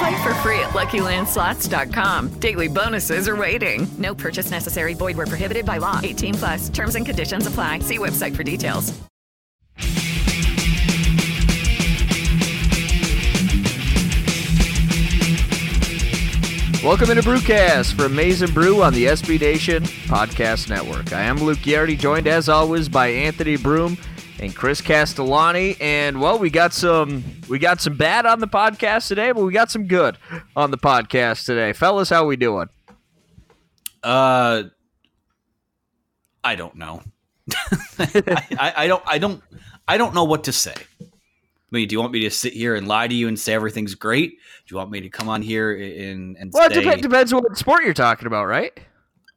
Play for free at LuckyLandSlots.com. Daily bonuses are waiting. No purchase necessary. Void were prohibited by law. 18 plus. Terms and conditions apply. See website for details. Welcome into Brewcast from Maize n Brew on the SB Nation Podcast Network. I am Luke Ghiardi, joined as always by Anthony Broome and Chris Castellani. And well, we got some we got some bad on the podcast today, but we got some good on the podcast today. Fellas, how we doing? Uh I don't know. I, I, I, don't I don't I don't know what to say. I mean, do you want me to sit here and lie to you and say everything's great? Do you want me to come on here and and well, it depends on what sport you're talking about, right?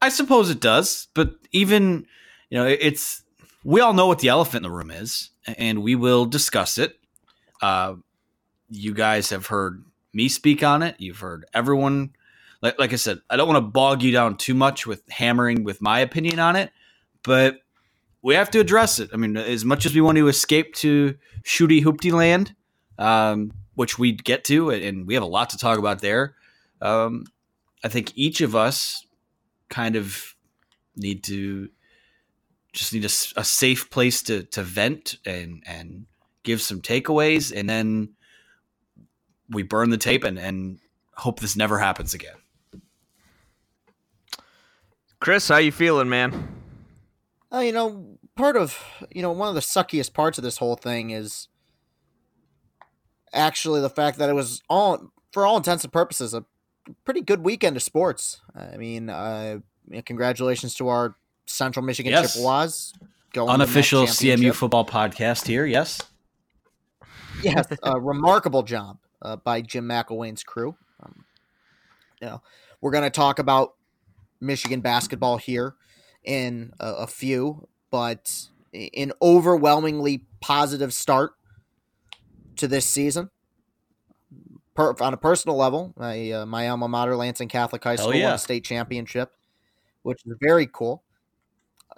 I suppose it does, but even you know, it's we all know what the elephant in the room is, and we will discuss it. Uh, you guys have heard me speak on it. You've heard everyone. Like, like I said, I don't want to bog you down too much with hammering with my opinion on it, but we have to address it. I mean, as much as we want to escape to shooty hoopty land, um, which we get to, and we have a lot to talk about there. Um, I think each of us kind of need to just need a, a safe place to to vent and and give some takeaways, and then we burn the tape and and hope this never happens again. Chris, how you feeling, man? Uh, you know, part of you know one of the suckiest parts of this whole thing is actually the fact that it was all for all intents and purposes a pretty good weekend of sports. I mean, uh, congratulations to our Central Michigan yes. Chippewas. Going Unofficial CMU football podcast here. Yes. Yes, a remarkable job uh, by Jim McElwain's crew. Um, you know, we're going to talk about Michigan basketball here in a, a few, but an overwhelmingly positive start to this season. Per, on a personal level, my uh, my alma mater, Lansing Catholic High School, yeah. won a state championship, which is very cool.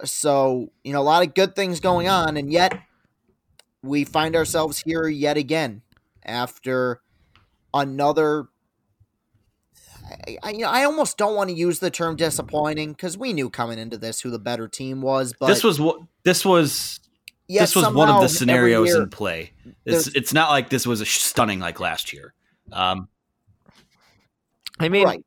So, you know, a lot of good things going on, and yet we find ourselves here yet again after another. I, you know, I almost don't want to use the term disappointing because we knew coming into this who the better team was. But this was what this was. this was one of the scenarios year, in play. It's it's not like this was a stunning like last year. Um, I mean, right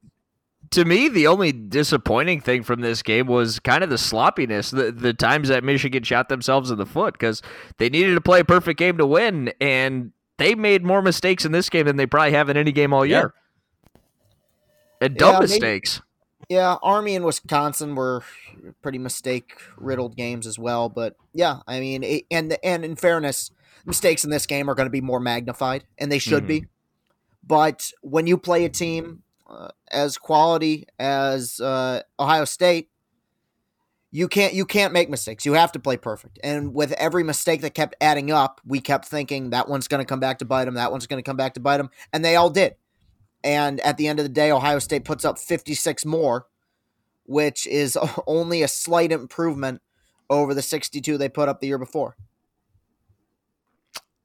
to me, the only disappointing thing from this game was kind of the sloppiness, the, the times that Michigan shot themselves in the foot because they needed to play a perfect game to win, and they made more mistakes in this game than they probably have in any game all year. Yeah. And dumb yeah, mistakes. Yeah, Army and Wisconsin were pretty mistake riddled games as well. But yeah, I mean, it, and and in fairness, mistakes in this game are going to be more magnified, and they should be. Mm-hmm. But when you play a team uh, as quality as uh, Ohio State, you can't you can't make mistakes. You have to play perfect. And with every mistake that kept adding up, we kept thinking that one's going to come back to bite them. That one's going to come back to bite them, and they all did. And at the end of the day, Ohio State puts up 56 more, which is only a slight improvement over the 62 they put up the year before.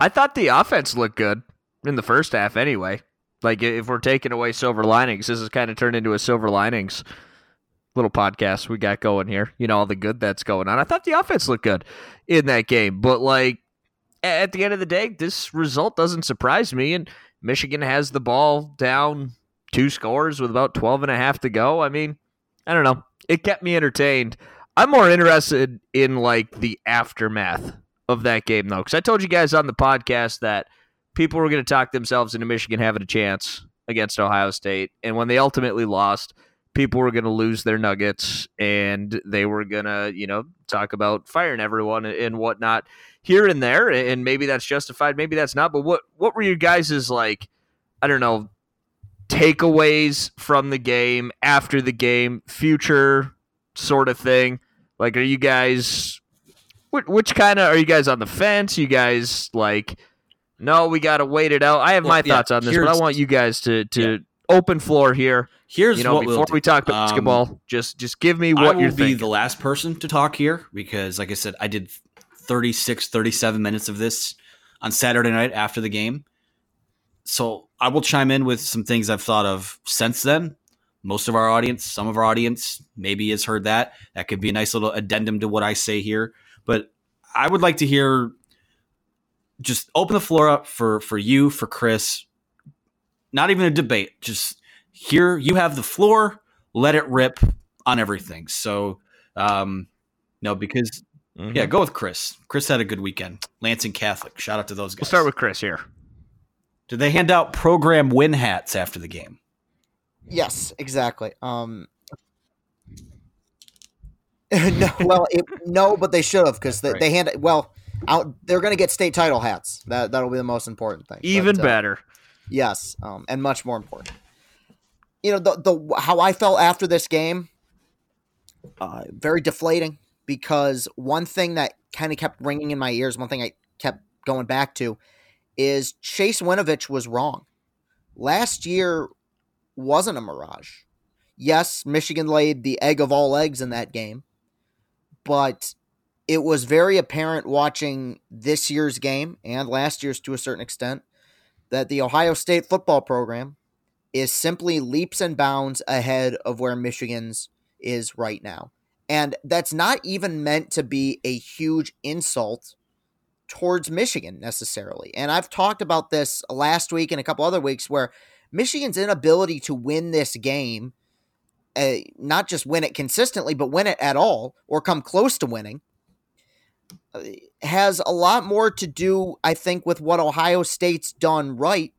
I thought the offense looked good in the first half anyway. Like if we're taking away silver linings, this has kind of turned into a silver linings little podcast we got going here. You know all the good that's going on. I thought the offense looked good in that game, but like at the end of the day, this result doesn't surprise me and Michigan has the ball down two scores with about 12 and a half to go. I mean, I don't know. It kept me entertained. I'm more interested in like the aftermath of that game though, because I told you guys on the podcast that people were going to talk themselves into Michigan having a chance against Ohio State, and when they ultimately lost, people were going to lose their nuggets and they were going to, you know, talk about firing everyone and whatnot here and there. And maybe that's justified, maybe that's not. But what what were your guys' like, I don't know, takeaways from the game after the game, future sort of thing? Like, are you guys which, which kind of are you guys on the fence? You guys like, no, we got to wait it out. I have Well, my yeah, thoughts on this, but I want you guys to to open floor here. Here's you know what before we'll we talk Um, basketball, just just give me what you're be thinking. the last person to talk here because, like I said, I did 36, 37 minutes of this on Saturday night after the game. So I will chime in with some things I've thought of since then. Most of our audience, some of our audience, maybe has heard that. That could be a nice little addendum to what I say here. But I would like to hear just open the floor up for for you, for Chris. Not even a debate. Just here, you have the floor. Let it rip on everything. So, um, no, because Mm-hmm. yeah, go with Chris. Chris had a good weekend. Lansing Catholic. Shout out to those guys. We'll start with Chris here. Did they hand out program win hats after the game? Yes, exactly. Um, no, well, it, no, but they should have because they, Right. they hand well. Out, they're going to get state title hats. That that'll be the most important thing. Even But, uh, better. Yes, um, and much more important. You know the the how I felt after this game. Uh, very deflating because one thing that kind of kept ringing in my ears, one thing I kept going back to, is Chase Winovich was wrong. Last year wasn't a mirage. Yes, Michigan laid the egg of all eggs in that game, but it was very apparent watching this year's game and last year's to a certain extent that the Ohio State football program is simply leaps and bounds ahead of where Michigan's is right now. And that's not even meant to be a huge insult towards Michigan necessarily. And I've talked about this last week and a couple other weeks where Michigan's inability to win this game, uh, not just win it consistently, but win it at all or come close to winning, Uh, has a lot more to do, I think, with what Ohio State's done right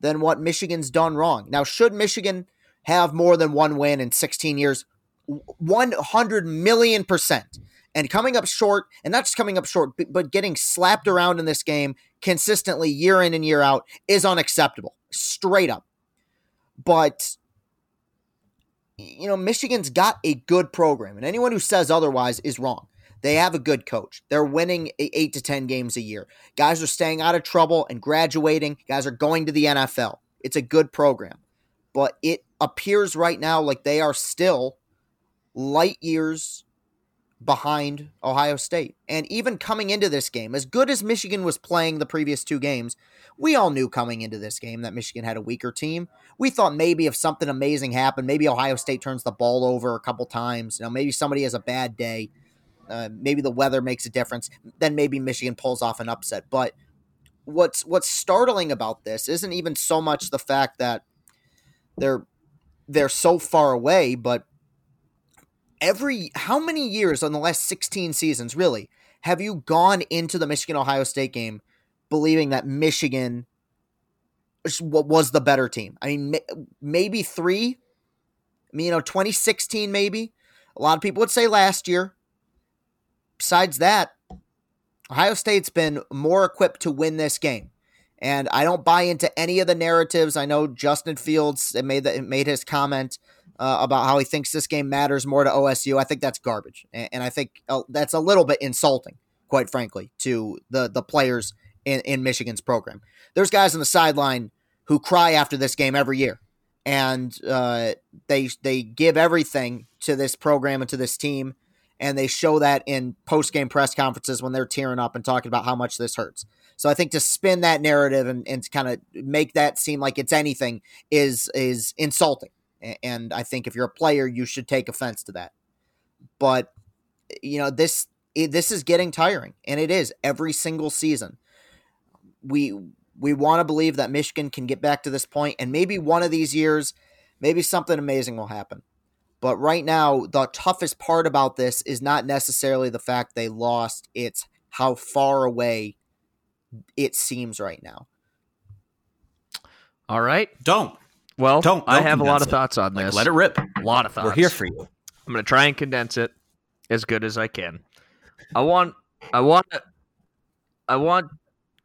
than what Michigan's done wrong. Now, should Michigan have more than one win in 16 years? 100 million percent. And coming up short, and not just coming up short, but- but getting slapped around in this game consistently year in and year out is unacceptable. Straight up. But you know, Michigan's got a good program, and anyone who says otherwise is wrong. They have a good coach. They're winning eight to 10 games a year. Guys are staying out of trouble and graduating. Guys are going to the NFL. It's a good program. But it appears right now like they are still light years behind Ohio State. And even coming into this game, as good as Michigan was playing the previous two games, we all knew coming into this game that Michigan had a weaker team. We thought maybe if something amazing happened, maybe Ohio State turns the ball over a couple times, you know, maybe somebody has a bad day, uh, maybe the weather makes a difference, then maybe Michigan pulls off an upset. But what's what's startling about this isn't even so much the fact that they're they're so far away, but every how many years on the last 16 seasons really have you gone into the Michigan Ohio State game believing that Michigan was- the better team? I mean, maybe 3 I mean, you know, 2016 maybe. A lot of people would say last year. Besides that, Ohio State's been more equipped to win this game. And I don't buy into any of the narratives. I know Justin Fields made the, made his comment uh, about how he thinks this game matters more to OSU. I think that's garbage, and, and I think uh, that's a little bit insulting, quite frankly, to the the players in, in Michigan's program. There's guys on the sideline who cry after this game every year, and uh, they they give everything to this program and to this team, and they show that in post game press conferences when they're tearing up and talking about how much this hurts. So I think to spin that narrative and, and to kind of make that seem like it's anything is is insulting. And I think if you're a player, you should take offense to that. But you know this this is getting tiring, and it is every single season. We we want to believe that Michigan can get back to this point, and maybe one of these years, maybe something amazing will happen. But right now, the toughest part about this is not necessarily the fact they lost; it's how far away it seems right now. All right. Don't. Well, Don't- I don't have a lot of it. thoughts on Like, this. let it rip. A lot of thoughts. We're here for you. I'm going to try and condense it as good as I can. I want, I want, I want,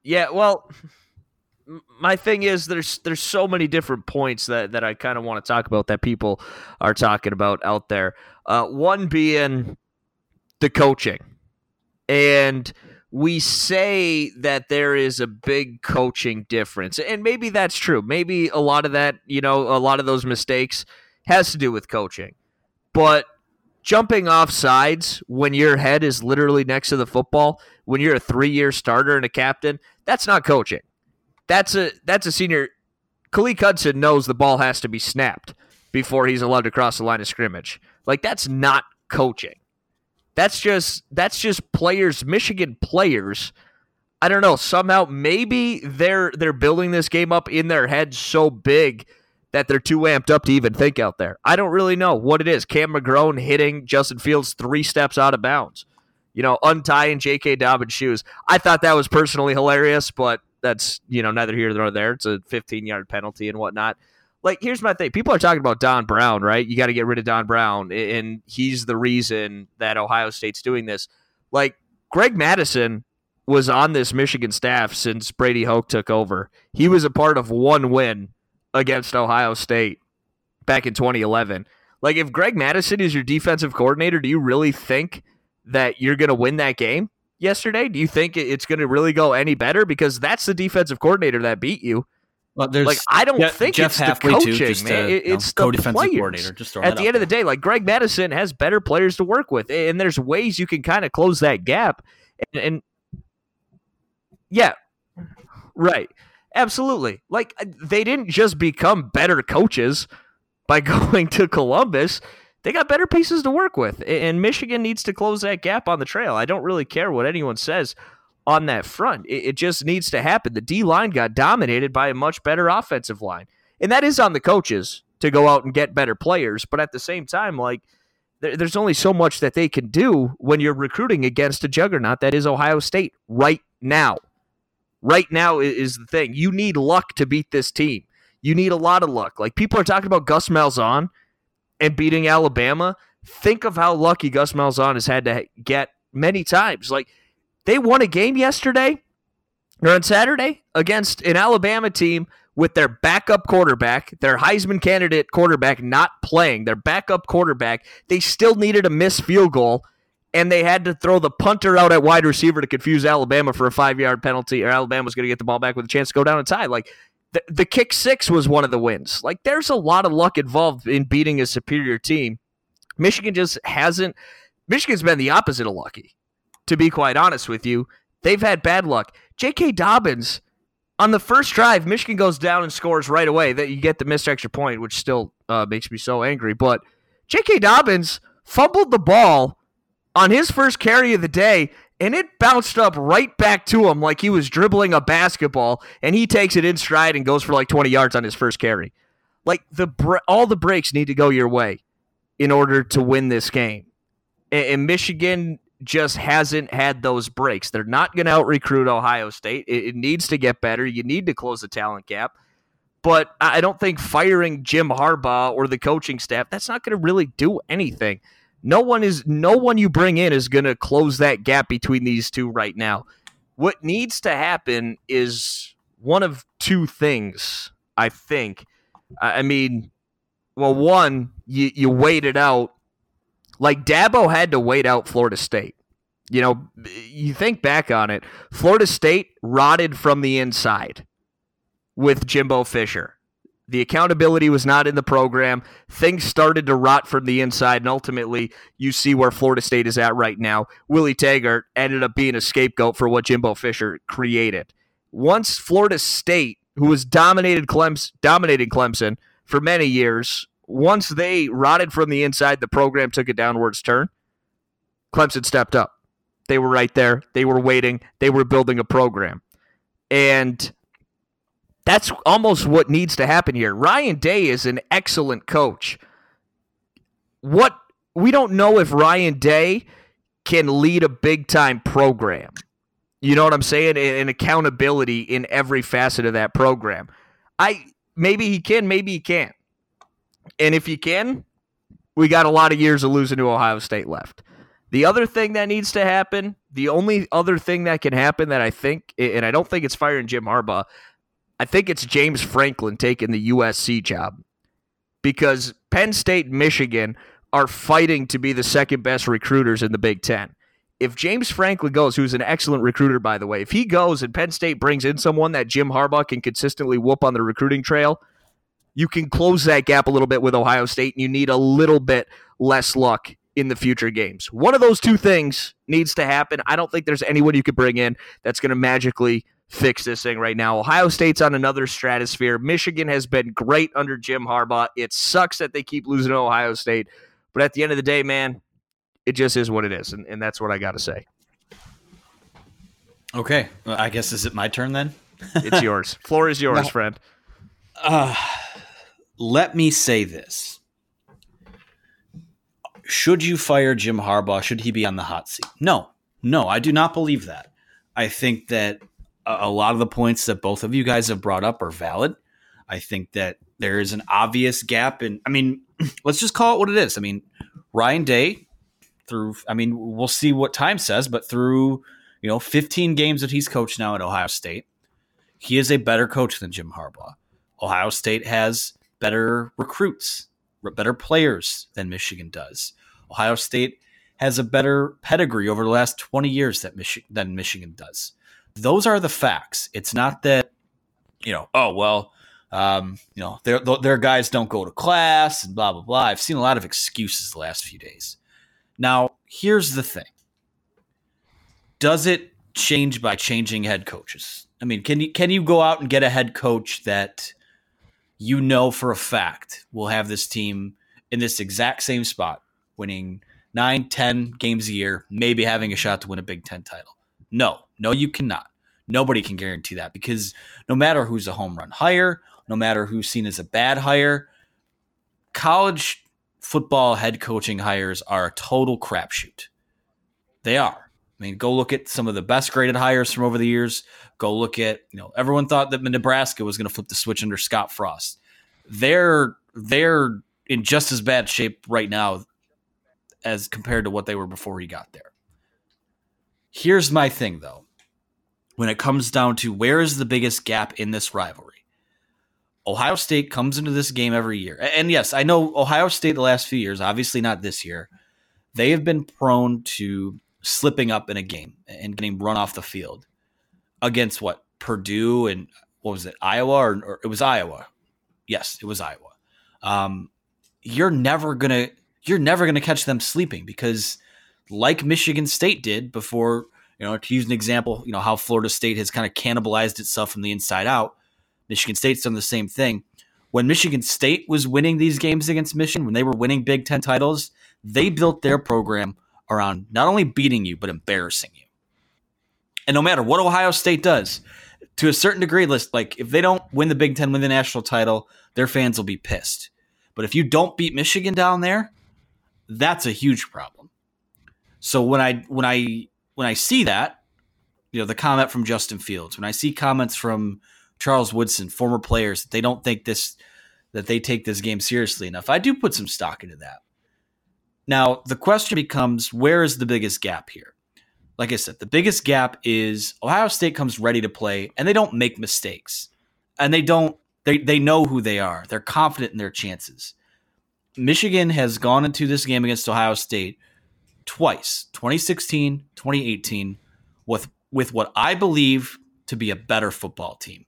yeah. Well, m- my thing is there's there's so many different points that that I kind of want to talk about that people are talking about out there. Uh, one being the coaching, and we say that there is a big coaching difference, and maybe that's true. Maybe a lot of that, you know, a lot of those mistakes has to do with coaching, but jumping off sides when your head is literally next to the football, when you're a three year starter and a captain, that's not coaching. That's a that's a senior. Khaleke Hudson knows the ball has to be snapped before he's allowed to cross the line of scrimmage. Like that's not coaching. That's just that's just players, Michigan players. I don't know. Somehow, maybe they're they're building this game up in their head so big that they're too amped up to even think out there. I don't really know what it is. Cam McGrone hitting Justin Fields three steps out of bounds. You know, untying J.K. Dobbins' shoes. I thought that was personally hilarious, but that's you know neither here nor there. It's a 15 yard penalty and whatnot. Like, here's my thing. People are talking about Don Brown, right? You got to get rid of Don Brown, and he's the reason that Ohio State's doing this. Like, Greg Mattison was on this Michigan staff since Brady Hoke took over. He was a part of one win against Ohio State back in 2011. Like, if Greg Mattison is your defensive coordinator, do you really think that you're going to win that game yesterday? Do you think it's going to really go any better? Because that's the defensive coordinator that beat you. Well, there's like I don't Je- think Jeff it's the Halfway, too, coaching, just, man. uh, It- you know, it's the players. coordinator, just At the end of the day, like Greg Mattison has better players to work with, and there's ways you can kind of close that gap. And, and yeah, right, absolutely. Like uh, they didn't just become better coaches by going to Columbus. They got better pieces to work with, and Michigan needs to close that gap on the trail. I don't really care what anyone says on that front. It, just needs to happen. The D line got dominated by a much better offensive line, and that is on the coaches to go out and get better players. But at the same time, like there's only so much that they can do when you're recruiting against a juggernaut that is Ohio State right now. Right now is the thing. You need luck to beat this team. You need a lot of luck. Like people are talking about Gus Malzahn and beating Alabama. Think of how lucky Gus Malzahn has had to get many times. Like they won a game yesterday or on Saturday against an Alabama team with their backup quarterback, their Heisman candidate quarterback not playing, their backup quarterback. They still needed a missed field goal, and they had to throw the punter out at wide receiver to confuse Alabama for a five yard penalty, or Alabama was going to get the ball back with a chance to go down and tie. Like the, the kick six was one of the wins. Like there's a lot of luck involved in beating a superior team. Michigan just hasn't. Michigan's been the opposite of lucky to be quite honest with you. They've had bad luck. J.K. Dobbins on the first drive, Michigan goes down and scores right away. That you get the missed extra point, which still uh, makes me so angry. But J.K. Dobbins fumbled the ball on his first carry of the day, and it bounced up right back to him like he was dribbling a basketball, and he takes it in stride and goes for like 20 yards on his first carry. Like the all the breaks need to go your way in order to win this game, and, and Michigan just hasn't had those breaks. They're not going to out recruit Ohio State. It, it needs to get better. You need to close the talent gap. but I don't think firing Jim Harbaugh or the coaching staff that's not going to really do anything. No one is no one you bring in is going to close that gap between these two right now. What needs to happen is one of two things, I think. I mean, well, one, you you wait it out. Like Dabo had to wait out Florida State. You know, you think back on it, Florida State rotted from the inside with Jimbo Fisher. The accountability was not in the program. Things started to rot from the inside, and ultimately, you see where Florida State is at right now. Willie Taggart ended up being a scapegoat for what Jimbo Fisher created. Once Florida State, who was dominated Clemson, dominated Clemson for many years, once they rotted from the inside, the program took a downwards turn. Clemson stepped up. They were right there. They were waiting. They were building a program. And that's almost what needs to happen here. Ryan Day is an excellent coach. What we don't know if Ryan Day can lead a big time program. You know what I'm saying? And accountability in every facet of that program. I maybe he can, maybe he can't. And if he can, we got a lot of years of losing to Ohio State left. The other thing that needs to happen, the only other thing that can happen that I think, and I don't think it's firing Jim Harbaugh, I think it's James Franklin taking the USC job because Penn State and Michigan are fighting to be the second best recruiters in the Big Ten. If James Franklin goes, who's an excellent recruiter, by the way, if he goes and Penn State brings in someone that Jim Harbaugh can consistently whoop on the recruiting trail, you can close that gap a little bit with Ohio State, and you need a little bit less luck in the future games. One of those two things needs to happen. I don't think there's anyone you could bring in that's going to magically fix this thing right now. Ohio State's on another stratosphere. Michigan has been great under Jim Harbaugh. It sucks that they keep losing to Ohio State, but at the end of the day, man, it just is what it is, and, and that's what I got to say. Okay, well, I guess is it my turn then? it's yours. Floor is yours, friend. Uh, let me say this. Should you fire Jim Harbaugh? Should he be on the hot seat? No, no, I do not believe that. I think that a lot of the points that both of you guys have brought up are valid. I think that there is an obvious gap in, I mean, let's just call it what it is. I mean, Ryan Day, through, I mean, we'll see what time says, but through, you know, 15 games that he's coached now at Ohio State, he is a better coach than Jim Harbaugh. Ohio State has better recruits, better players than Michigan does. Ohio State has a better pedigree over the last 20 years that Michi- than Michigan does. Those are the facts. It's not that, you know, oh, well, um, you know, their, their guys don't go to class and blah, blah, blah. I've seen a lot of excuses the last few days. Now, here's the thing Does it change by changing head coaches? I mean, can you, can you go out and get a head coach that you know for a fact will have this team in this exact same spot, winning nine, ten games a year, maybe having a shot to win a Big Ten title? No, no, you cannot. Nobody can guarantee that because no matter who's a home run hire, no matter who's seen as a bad hire, college football head coaching hires are a total crapshoot. They are. I mean, go look at some of the best graded hires from over the years. Go look at, you know, everyone thought that Nebraska was going to flip the switch under Scott Frost. They're they're in just as bad shape right now as compared to what they were before he got there. Here's my thing though. When it comes down to where is the biggest gap in this rivalry? Ohio State comes into this game every year. And yes, I know Ohio State the last few years, obviously not this year, they have been prone to slipping up in a game and getting run off the field against what Purdue and what was it Iowa or, or it was Iowa. Yes, it was Iowa. Um, you're never gonna you're never gonna catch them sleeping because like Michigan State did before, you know, to use an example, you know, how Florida State has kind of cannibalized itself from the inside out. Michigan State's done the same thing. When Michigan State was winning these games against Michigan, when they were winning Big Ten titles, they built their program around not only beating you, but embarrassing you. And no matter what Ohio State does, to a certain degree, list like if they don't win the Big Ten, win the national title, their fans will be pissed. But if you don't beat Michigan down there, that's a huge problem. So when I when I when I see that, you know, the comment from Justin Fields, when I see comments from Charles Woodson, former players, that they don't think this that they take this game seriously enough. I do put some stock into that. Now, the question becomes where is the biggest gap here? Like I said, the biggest gap is Ohio State comes ready to play and they don't make mistakes. And they don't they they know who they are. They're confident in their chances. Michigan has gone into this game against Ohio State twice, 2016, 2018 with with what I believe to be a better football team.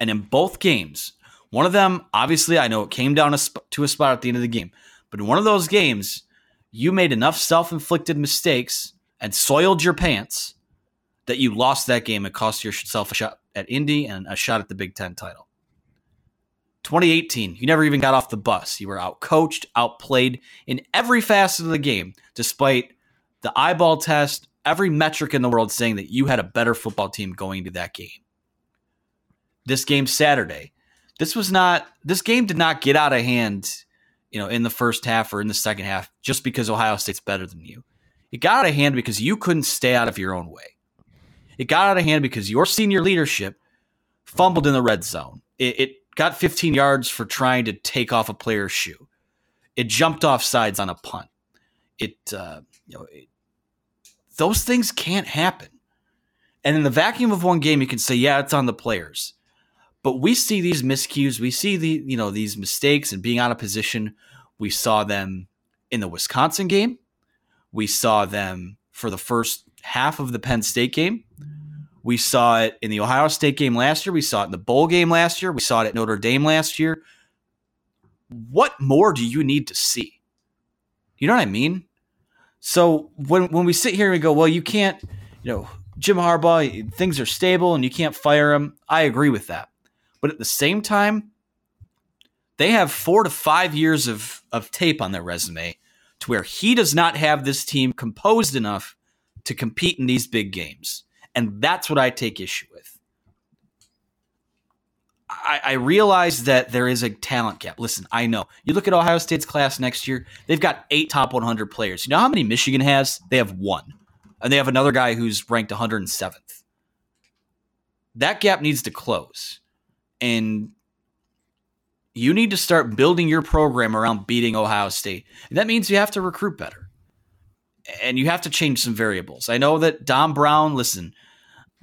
And in both games, one of them, obviously, I know it came down to a spot at the end of the game, but in one of those games, you made enough self inflicted mistakes and soiled your pants that you lost that game and cost yourself a shot at Indy and a shot at the Big Ten title. 2018, you never even got off the bus. You were outcoached, outplayed in every facet of the game, despite the eyeball test, every metric in the world saying that you had a better football team going to that game. This game Saturday, this was not this game did not get out of hand, you know, in the first half or in the second half just because Ohio State's better than you. It got out of hand because you couldn't stay out of your own way. It got out of hand because your senior leadership fumbled in the red zone. It, it got 15 yards for trying to take off a player's shoe. It jumped off sides on a punt. It, uh, you know, it, those things can't happen. And in the vacuum of one game, you can say, yeah, it's on the players. But we see these miscues. We see the, you know, these mistakes and being out of position. We saw them in the Wisconsin game. We saw them for the first half of the Penn State game. We saw it in the Ohio State game last year. We saw it in the bowl game last year. We saw it at Notre Dame last year. What more do you need to see? You know what I mean? So when when we sit here and we go, well, you can't, you know, Jim Harbaugh, things are stable and you can't fire him. I agree with that. But at the same time, they have four to five years of, of tape on their resume to where he does not have this team composed enough to compete in these big games. And that's what I take issue with. I, I, realize that there is a talent gap. Listen, I know. You look at Ohio State's class next year, they've got eight top 100 players. You know how many Michigan has? They have one. And they have another guy who's ranked 107th. That gap needs to close. And you need to start building your program around beating Ohio State. And that means you have to recruit better. And you have to change some variables. I know that Don Brown, listen,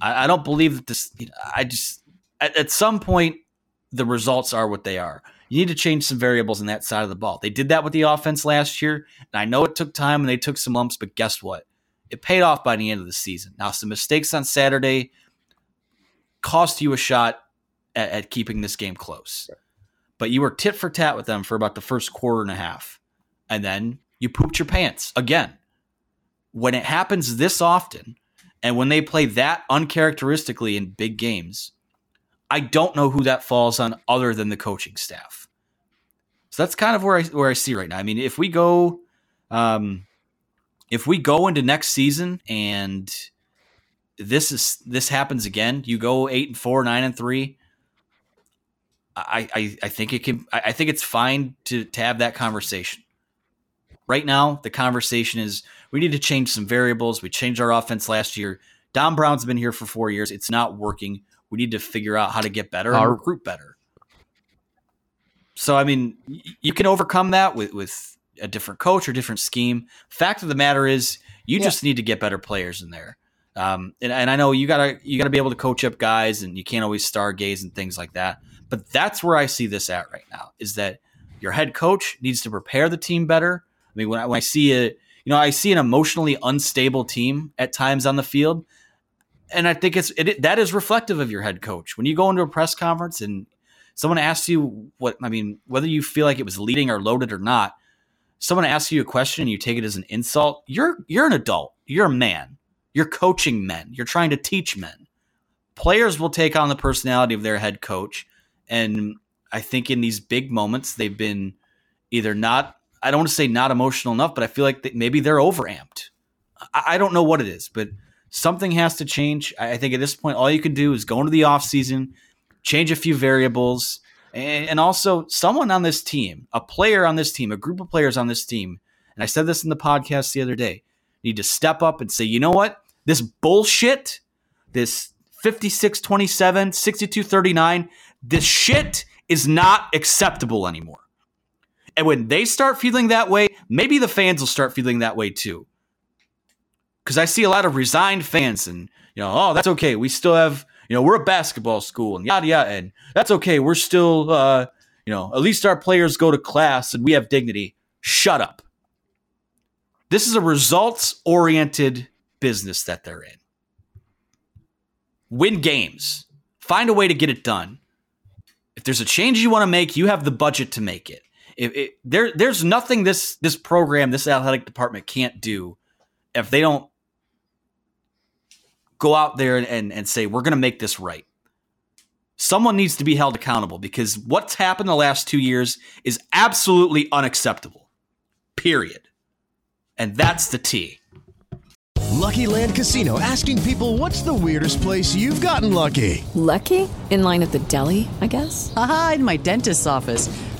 I, I don't believe that this, you know, I just, at, at some point, the results are what they are. You need to change some variables in that side of the ball. They did that with the offense last year. And I know it took time and they took some lumps, but guess what? It paid off by the end of the season. Now, some mistakes on Saturday cost you a shot at, at keeping this game close but you were tit for tat with them for about the first quarter and a half. And then you pooped your pants again. When it happens this often, and when they play that uncharacteristically in big games, I don't know who that falls on other than the coaching staff. So that's kind of where I where I see right now. I mean, if we go, um, if we go into next season and this is this happens again, you go eight and four, nine and three. I, I, I think it can. I think it's fine to to have that conversation. Right now, the conversation is we need to change some variables. We changed our offense last year. Don Brown's been here for four years. It's not working. We need to figure out how to get better and recruit better. So, I mean, you can overcome that with with a different coach or different scheme. Fact of the matter is, you yeah. just need to get better players in there. Um, and, and I know you gotta you gotta be able to coach up guys, and you can't always stargaze and things like that. But that's where I see this at right now is that your head coach needs to prepare the team better. I mean, when I, when I see a, you know, I see an emotionally unstable team at times on the field, and I think it's it, that is reflective of your head coach. When you go into a press conference and someone asks you what I mean, whether you feel like it was leading or loaded or not, someone asks you a question and you take it as an insult. You're you're an adult. You're a man. You're coaching men. You're trying to teach men. Players will take on the personality of their head coach and I think in these big moments, they've been either not, I don't want to say not emotional enough, but I feel like maybe they're overamped. I, I, don't know what it is, but something has to change. I, I, think at this point, all you can do is go into the offseason, change a few variables, and, and also someone on this team, a player on this team, a group of players on this team, and I said this in the podcast the other day, need to step up and say, you know what? This bullshit, this 56 27, 62 39. This shit is not acceptable anymore. And when they start feeling that way, maybe the fans will start feeling that way too. Because I see a lot of resigned fans and, you know, oh, that's okay. We still have, you know, we're a basketball school and yada yada. And that's okay. We're still, uh, you know, at least our players go to class and we have dignity. Shut up. This is a results oriented business that they're in. Win games, find a way to get it done. If there's a change you want to make, you have the budget to make it. If it, there, there's nothing this this program, this athletic department can't do if they don't go out there and, and, and say we're going to make this right. Someone needs to be held accountable because what's happened the last two years is absolutely unacceptable. Period. And that's the T. Lucky Land Casino asking people what's the weirdest place you've gotten lucky? Lucky? In line at the deli, I guess? Aha, in my dentist's office.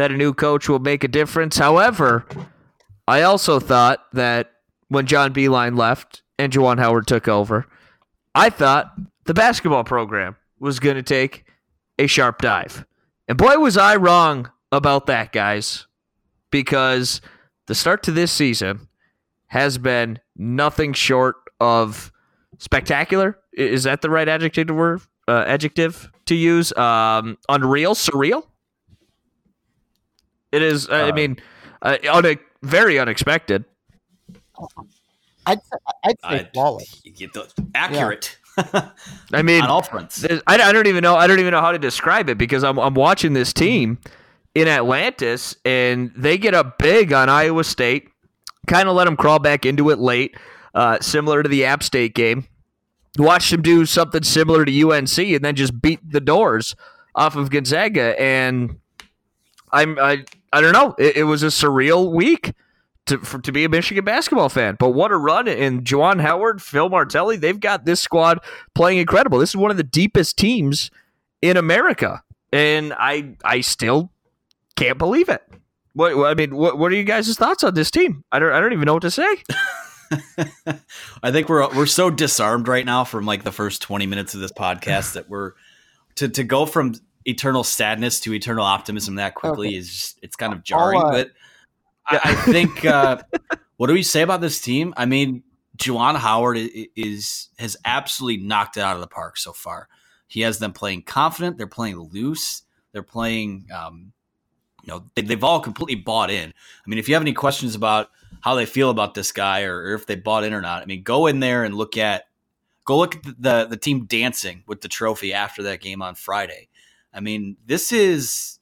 that a new coach will make a difference. However, I also thought that when John Beilein left and Juwan Howard took over, I thought the basketball program was going to take a sharp dive. And boy, was I wrong about that, guys, because the start to this season has been nothing short of spectacular. Is that the right adjective to word, uh, adjective to use? Um, unreal, surreal. It is. Uh, I mean, uh, un- very unexpected. I'd say, I'd say I'd- flawless. You get the accurate. I mean, on all fronts. I, I don't even know. I don't even know how to describe it because I'm I'm watching this team in Atlantis and they get up big on Iowa State. Kind of let them crawl back into it late, uh, similar to the App State game. Watched them do something similar to UNC and then just beat the doors off of Gonzaga. And I'm I I don't know. It, it was a surreal week to for, to be a Michigan basketball fan. But what a run! And Juwan Howard, Phil Martelli, they've got this squad playing incredible. This is one of the deepest teams in America, and I I still can't believe it. What I mean, what what are you guys' thoughts on this team? I don't I don't even know what to say. I think we're we're so disarmed right now from like the first 20 minutes of this podcast that we're to to go from eternal sadness to eternal optimism that quickly Okay. is just, it's kind of jarring. but I, I think uh, what do we say about this team? I mean, Juwan Howard is has absolutely knocked it out of the park so far. He has them playing confident. They're playing loose. They're playing. Um, you know, they, they've all completely bought in. I mean, if you have any questions about how they feel about this guy or, or if they bought in or not, I mean, go in there and look at go look at the the team dancing with the trophy after that game on Friday. I mean, this is.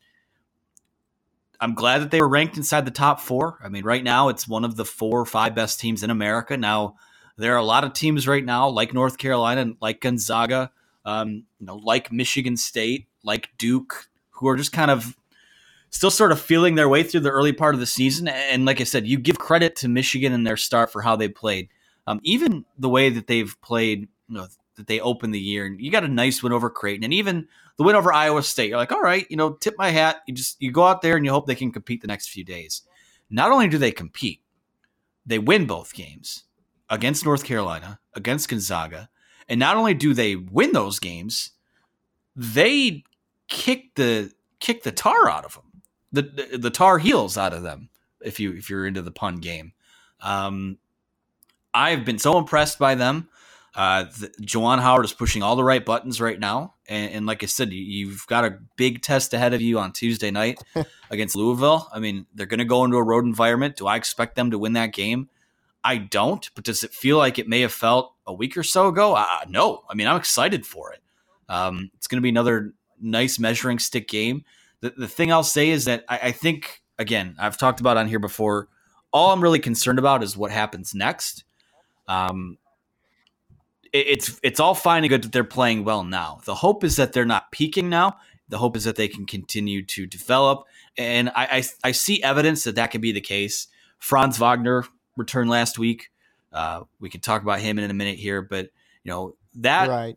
I'm glad that they were ranked inside the top four. I mean, right now it's one of the four or five best teams in America. Now there are a lot of teams right now, like North Carolina, like Gonzaga, um, you know, like Michigan State, like Duke, who are just kind of still sort of feeling their way through the early part of the season. And like I said, you give credit to Michigan and their start for how they played. Um, even the way that they've played, you know, that they opened the year, and you got a nice win over Creighton, and even the win over Iowa State. You're like, all right, you know, tip my hat. You just you go out there and you hope they can compete the next few days. Not only do they compete, they win both games against North Carolina, against Gonzaga, and not only do they win those games, they kick the kick the tar out of them, the the, the tar heels out of them. If you if you're into the pun game, um, I've been so impressed by them. Uh, the, Howard is pushing all the right buttons right now, and, and like I said, you, you've got a big test ahead of you on Tuesday night against Louisville. I mean, they're going to go into a road environment. Do I expect them to win that game? I don't. But does it feel like it may have felt a week or so ago? Uh, no. I mean, I'm excited for it. Um, it's going to be another nice measuring stick game. The, the thing I'll say is that I, I think, again, I've talked about on here before. All I'm really concerned about is what happens next. Um, it's it's all fine and good that they're playing well now. The hope is that they're not peaking now. The hope is that they can continue to develop, and I I, I see evidence that that can be the case. Franz Wagner returned last week. Uh, we can talk about him in a minute here, but you know that Right.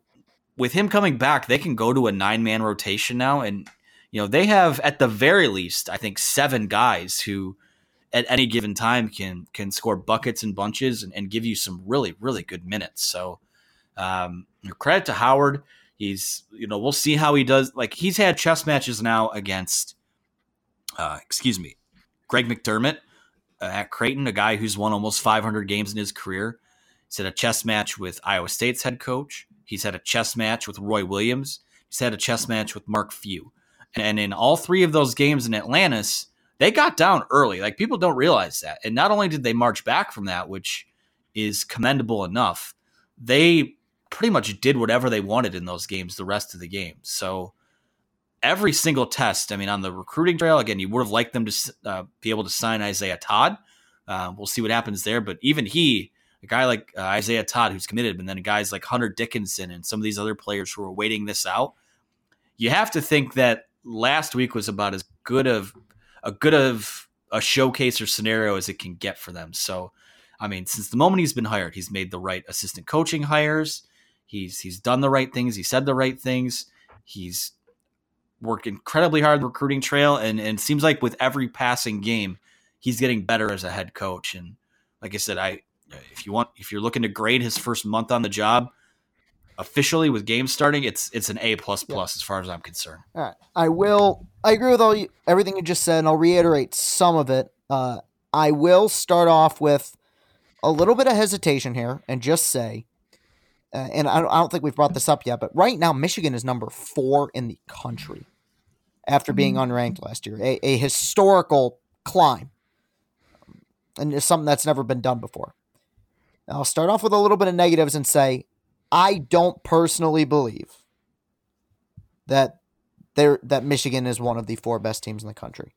with him coming back, they can go to a nine man rotation now, and you know they have at the very least, I think, seven guys who at any given time can can score buckets and bunches and, and give you some really really good minutes. So um, credit to Howard. He's you know we'll see how he does. Like he's had chess matches now against, uh, excuse me, Greg McDermott uh, at Creighton, a guy who's won almost 500 games in his career. He's had a chess match with Iowa State's head coach. He's had a chess match with Roy Williams. He's had a chess match with Mark Few. And in all three of those games in Atlantis, they got down early. Like people don't realize that. And not only did they march back from that, which is commendable enough, they pretty much did whatever they wanted in those games the rest of the game. So every single test, I mean, on the recruiting trail, again, you would have liked them to uh, be able to sign Isaiah Todd. Uh, we'll see what happens there. But even he, a guy like uh, Isaiah Todd, who's committed, and then guys like Hunter Dickinson and some of these other players who are waiting this out, you have to think that last week was about as good of a good of a showcase or scenario as it can get for them. So, I mean, since the moment he's been hired, he's made the right assistant coaching hires. He's he's done the right things. He said the right things. He's worked incredibly hard the recruiting trail, and and it seems like with every passing game, he's getting better as a head coach. And like I said, I if you want if you're looking to grade his first month on the job officially with games starting, it's it's an A plus plus as far as I'm concerned. All right. I will. I agree with all you, everything you just said, and I'll reiterate some of it. Uh, I will start off with a little bit of hesitation here and just say, uh, and I don't, I don't think we've brought this up yet, but right now Michigan is number four in the country after being unranked last year, a, a historical climb, and it's something that's never been done before. Now, I'll start off with a little bit of negatives and say, I don't personally believe that there that Michigan is one of the four best teams in the country.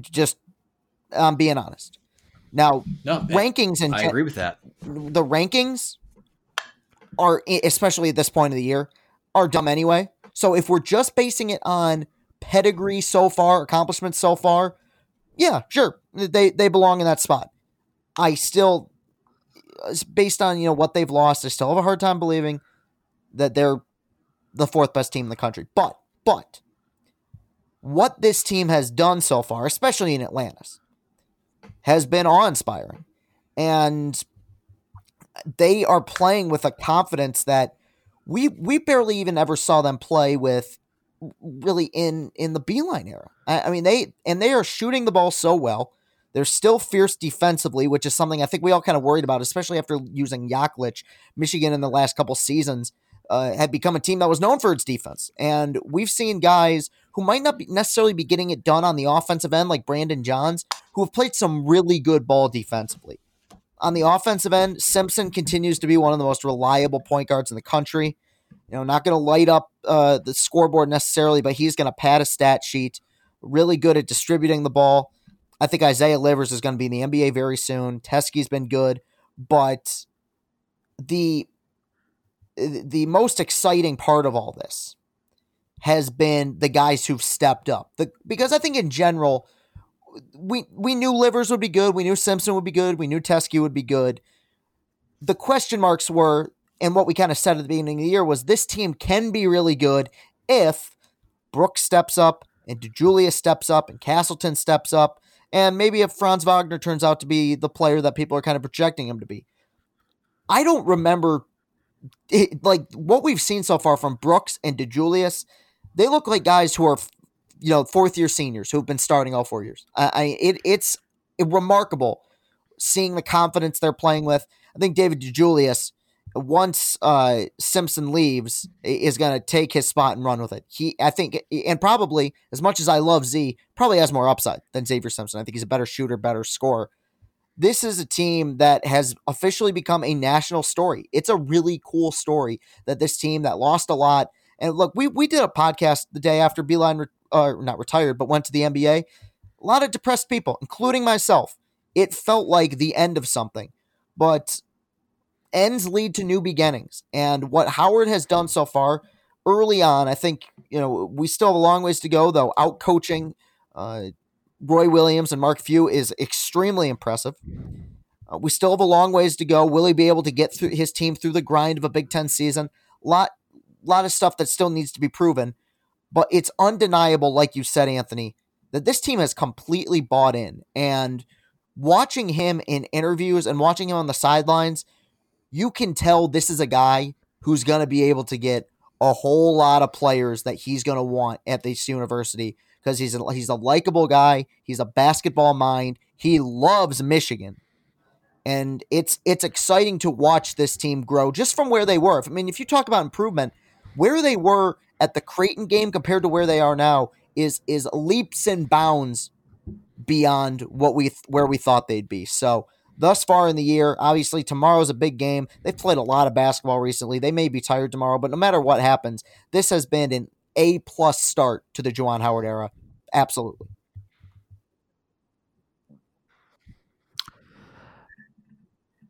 Just I'm being honest. Now, No, rankings and I agree with that. the rankings are especially at this point of the year are dumb anyway. So if we're just basing it on pedigree so far, accomplishments so far, yeah, sure, they they belong in that spot. I still, uh, based on you know what they've lost, I still have a hard time believing that they're the fourth best team in the country. But but what this team has done so far, especially in Atlantis, has been awe-inspiring, and they are playing with a confidence that we we barely even ever saw them play with really in in the Beilein era. I, I mean they and they are shooting the ball so well. They're still fierce defensively, which is something I think we all kind of worried about, especially after using Yaklich. Michigan in the last couple seasons uh, had become a team that was known for its defense, and we've seen guys who might not be necessarily be getting it done on the offensive end, like Brandon Johns, who have played some really good ball defensively. On the offensive end, Simpson continues to be one of the most reliable point guards in the country. You know, not going to light up uh, the scoreboard necessarily, but he's going to pad a stat sheet. Really good at distributing the ball. I think Isaiah Livers is going to be in the NBA very soon. Teske's been good, but the the most exciting part of all this has been the guys who've stepped up. The, because I think in general, we we knew Livers would be good, we knew Simpson would be good, we knew Teske would be good. The question marks were, and what we kind of said at the beginning of the year was this team can be really good if Brooks steps up and DeJulius steps up and Castleton steps up, and maybe if Franz Wagner turns out to be the player that people are kind of projecting him to be. I don't remember it, like what we've seen so far from Brooks and DeJulius. They look like guys who are, you know, fourth year seniors who've been starting all four years. I, I it, it's remarkable seeing the confidence they're playing with. I think David DeJulius once uh, Simpson leaves, is going to take his spot and run with it. He, I think, and probably as much as I love Z, probably has more upside than Xavier Simpson. I think he's a better shooter, better scorer. This is a team that has officially become a national story. It's a really cool story that this team that lost a lot. And look, we we did a podcast the day after Beilein re- uh, not retired, but went to the NBA. A lot of depressed people, including myself. It felt like the end of something, but ends lead to new beginnings. And what Howard has done so far early on, I think, you know, we still have a long ways to go, though. Out coaching uh, Roy Williams and Mark Few is extremely impressive. Uh, we still have a long ways to go. Will he be able to get through his team through the grind of a Big Ten season? Lot, lot of stuff that still needs to be proven. But it's undeniable, like you said, Anthony, that this team has completely bought in. And watching him in interviews and watching him on the sidelines, you can tell this is a guy who's going to be able to get a whole lot of players that he's going to want at this university because he's a, he's a likable guy. He's a basketball mind. He loves Michigan. And it's it's exciting to watch this team grow just from where they were. I mean, if you talk about improvement, where they were at the Creighton game compared to where they are now is is leaps and bounds beyond what we where we thought they'd be. So thus far in the year. Obviously, tomorrow's a big game. They've played a lot of basketball recently. They may be tired tomorrow, but no matter what happens, this has been an A plus start to the Juwan Howard era. Absolutely.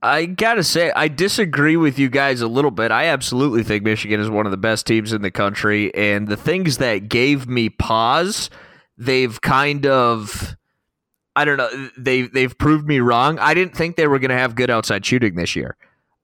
I gotta say, I disagree with you guys a little bit. I absolutely think Michigan is one of the best teams in the country, and the things that gave me pause, they've kind of I don't know. They they've proved me wrong. I didn't think they were going to have good outside shooting this year.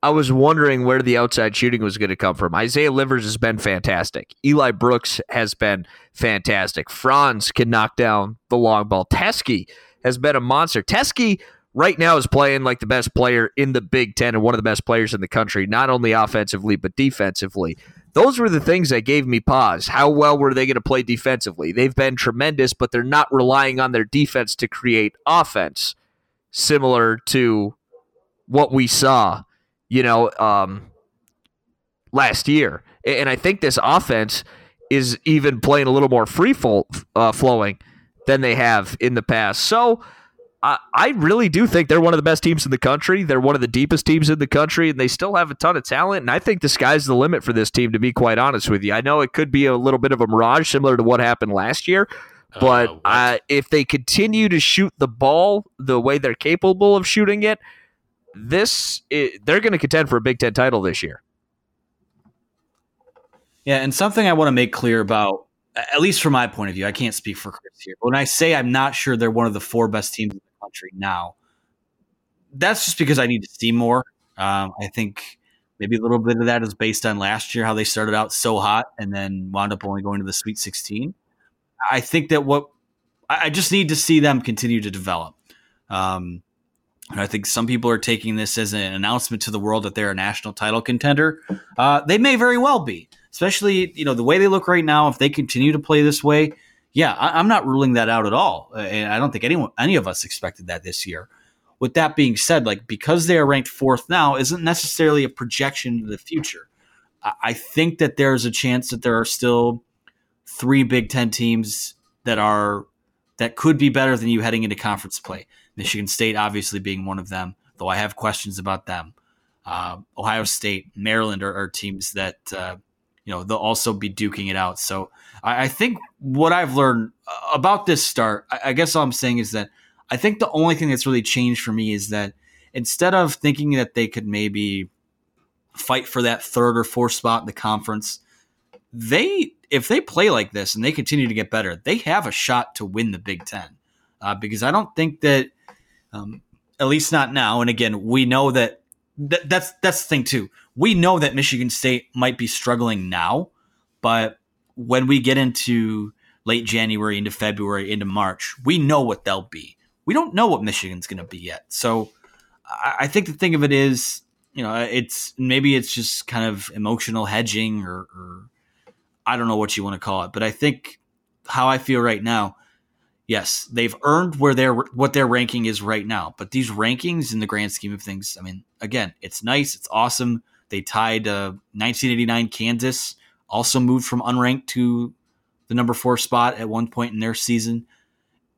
I was wondering where the outside shooting was going to come from. Isaiah Livers has been fantastic. Eli Brooks has been fantastic. Franz can knock down the long ball. Teske has been a monster. Teske right now is playing like the best player in the Big Ten and one of the best players in the country, not only offensively but defensively those were the things that gave me pause. How well were they going to play defensively? They've been tremendous, but they're not relying on their defense to create offense, similar to what we saw, you know, um, last year. And I think this offense is even playing a little more free uh, flowing than they have in the past. So, I, I really do think they're one of the best teams in the country. They're one of the deepest teams in the country, and they still have a ton of talent. And I think the sky's the limit for this team, to be quite honest with you. I know it could be a little bit of a mirage, similar to what happened last year. But uh, uh, if they continue to shoot the ball the way they're capable of shooting it, this it, they're going to contend for a Big Ten title this year. Yeah, and something I want to make clear about, at least from my point of view, I can't speak for Chris here. When I say I'm not sure they're one of the four best teams country now. That's just because I need to see more. Um, I think maybe a little bit of that is based on last year, how they started out so hot and then wound up only going to the Sweet 16. I think that what I just need to see them continue to develop. Um, I think some people are taking this as an announcement to the world that they're a national title contender. Uh, they may very well be, especially you know the way they look right now. If they continue to play this way, yeah, I, am not ruling that out at all, and I don't think anyone, any of us, expected that this year. With that being said, like because they are ranked fourth now, isn't necessarily a projection into the future. I, I think that there's a chance that there are still three Big Ten teams that are that could be better than you heading into conference play. Michigan State, obviously, being one of them, though I have questions about them. Uh, Ohio State, Maryland are, are teams that uh, you know they'll also be duking it out. So I, I think what I've learned uh, about this start, I, I guess all I'm saying is that I think the only thing that's really changed for me is that instead of thinking that they could maybe fight for that third or fourth spot in the conference, they if they play like this and they continue to get better, they have a shot to win the Big Ten. Uh, because I don't think that, um, at least not now. And again, we know that, that that's that's the thing too. We know that Michigan State might be struggling now, but when we get into late January into February into March, we know what they'll be. We don't know what Michigan's going to be yet. So I, I think the thing of it is, you know, it's maybe it's just kind of emotional hedging or, or I don't know what you want to call it, but I think how I feel right now, yes, they've earned where their what their ranking is right now. But these rankings, in the grand scheme of things, I mean, again, it's nice, it's awesome They tied uh, 1989 Kansas, also moved from unranked to the number four spot at one point in their season.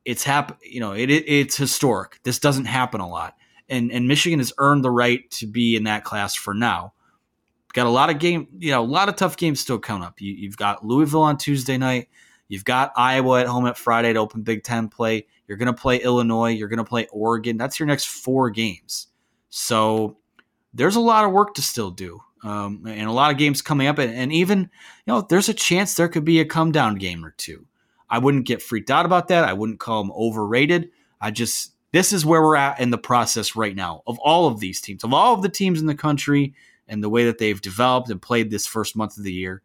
It's hap- you know, it, it it's historic. This doesn't happen a lot, and and Michigan has earned the right to be in that class for now. Got a lot of game, you know, a lot of tough games still coming up. You, you've got Louisville on Tuesday night. You've got Iowa at home at Friday to open Big Ten play. You're going to play Illinois. You're going to play Oregon. That's your next four games. So there's a lot of work to still do, um, and a lot of games coming up. And, and even, you know, there's a chance there could be a come down game or two. I wouldn't get freaked out about that. I wouldn't call them overrated. I just, this is where we're at in the process right now of all of these teams, of all of the teams in the country and the way that they've developed and played this first month of the year.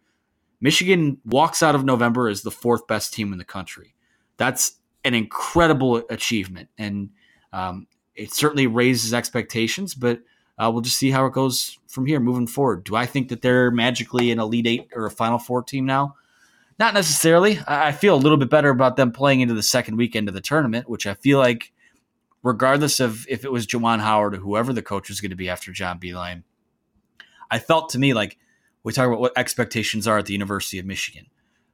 Michigan walks out of November as the fourth best team in the country. That's an incredible achievement, and um, it certainly raises expectations. But uh, we'll just see how it goes from here moving forward. Do I think that they're magically an Elite Eight or a Final Four team now? Not necessarily. I feel a little bit better about them playing into the second weekend of the tournament, which I feel like, regardless of if it was Juwan Howard or whoever the coach was going to be after John Beilein, I felt to me like we talk about what expectations are at the University of Michigan.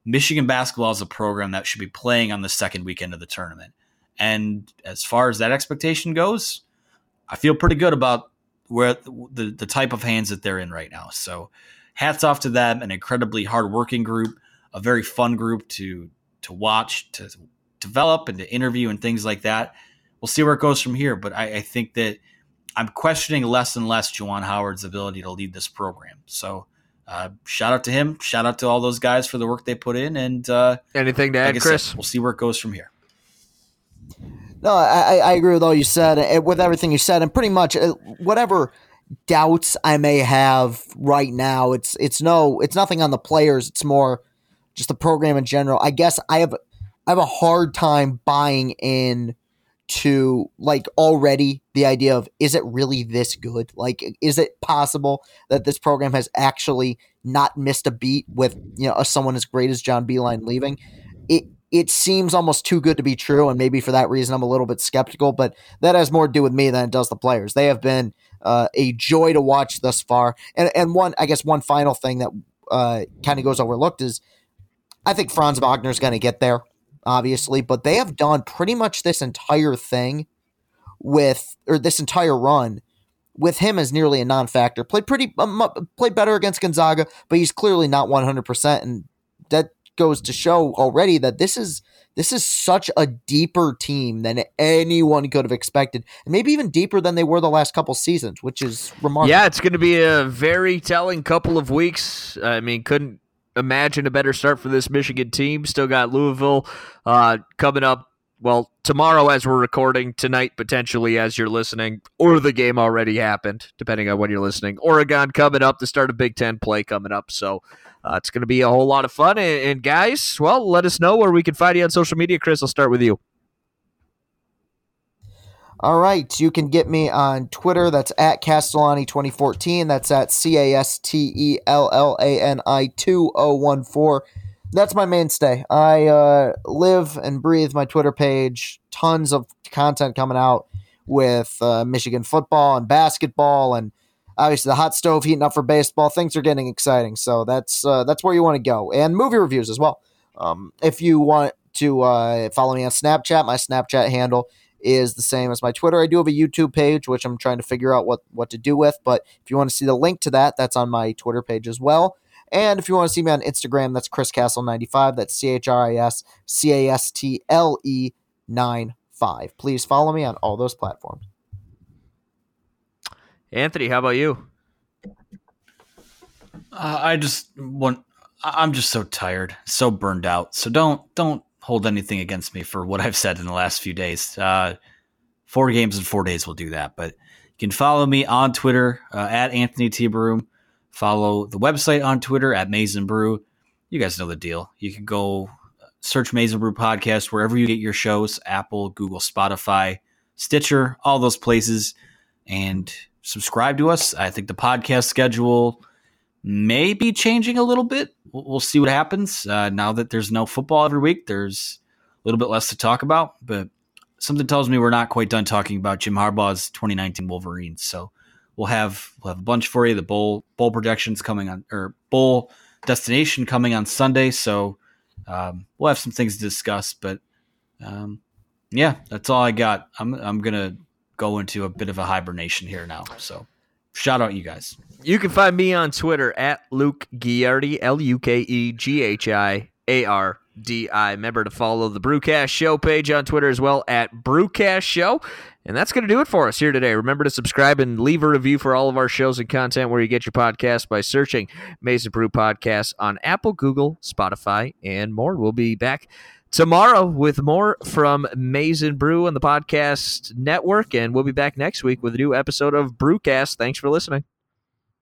Michigan basketball is a program that should be playing on the second weekend of the tournament. And as far as that expectation goes, I feel pretty good about where the, the type of hands that they're in right now. So hats off to them, an incredibly hardworking group, a very fun group to to watch, to develop and to interview and things like that. We'll see where it goes from here. But I, I think that I'm questioning less and less Juwan Howard's ability to lead this program. So uh, shout out to him. Shout out to all those guys for the work they put in. And uh, anything to add, like Chris? Said, we'll see where it goes from here. No, I, I agree with all you said, eh, with everything you said, and pretty much eh, whatever doubts I may have right now, it's it's no, it's nothing on the players. It's more just the program in general. I guess I have I have a hard time buying in to like already the idea of is it really this good? Like, is it possible that this program has actually not missed a beat with you know someone as great as John Beilein leaving? It it seems almost too good to be true, and maybe for that reason I'm a little bit skeptical. But that has more to do with me than it does the players. They have been uh, a joy to watch thus far. And and one I guess one final thing that uh, kind of goes overlooked is I think Franz Wagner is going to get there obviously, but they have done pretty much this entire thing with, or this entire run with him as nearly a non-factor. Played pretty, um, played better against Gonzaga, but he's clearly not 100%. And that goes to show already that this is, this is such a deeper team than anyone could have expected, and maybe even deeper than they were the last couple seasons, which is remarkable. Yeah, it's going to be a very telling couple of weeks. I mean, couldn't imagine a better start for this Michigan team. Still got Louisville uh, coming up. Well, tomorrow as we're recording, tonight potentially as you're listening, or the game already happened, depending on when you're listening. Oregon coming up, the start of Big Ten play coming up. So uh, it's going to be a whole lot of fun. And, and, guys, well, let us know where we can find you on social media. Chris, I'll start with you. All right. You can get me on Twitter. That's at Castellani2014. That's at C A S T E L L A N I 2014. That's my mainstay. I uh, live and breathe my Twitter page. Tons of content coming out with uh, Michigan football and basketball, and obviously the hot stove heating up for baseball. Things are getting exciting, so that's uh, that's where you want to go, and movie reviews as well. Um, if you want to uh, follow me on Snapchat, my Snapchat handle is the same as my Twitter. I do have a YouTube page, which I'm trying to figure out what, what to do with. But if you want to see the link to that, that's on my Twitter page as well. And if you want to see me on Instagram, that's Chris Castle95. That's C H R I S C A S T L E 9 5. Please follow me on all those platforms. Anthony, how about you? Uh, I just want. I'm just so tired, so burned out. So don't don't hold anything against me for what I've said in the last few days. Uh, four games in four days will do that. But you can follow me on Twitter uh, at Anthony T. Broome. Follow the website on Twitter at Maize n Brew. You guys know the deal. You can go search Maize n Brew Podcast wherever you get your shows Apple, Google, Spotify, Stitcher, all those places. And subscribe to us. I think the podcast schedule may be changing a little bit. We'll, see what happens. Uh, now that there's no football every week, there's a little bit less to talk about, but something tells me we're not quite done talking about Jim Harbaugh's 2019 Wolverines. So we'll have we'll have a bunch for you. The bowl bowl projections coming on or bowl destination coming on Sunday, so um, we'll have some things to discuss. But um, yeah, that's all I got. I'm I'm gonna go into a bit of a hibernation here now. So shout out you guys. You can find me on Twitter at Luke Ghiardi, L U K E G H I A R D I. Remember to follow the Brewcast Show page on Twitter as well at Brewcast Show. And that's going to do it for us here today. Remember to subscribe and leave a review for all of our shows and content where you get your podcast by searching Maize n Brew Podcasts on Apple, Google, Spotify, and more. We'll be back tomorrow with more from Maize n Brew on the podcast network. And we'll be back next week with a new episode of Brewcast. Thanks for listening.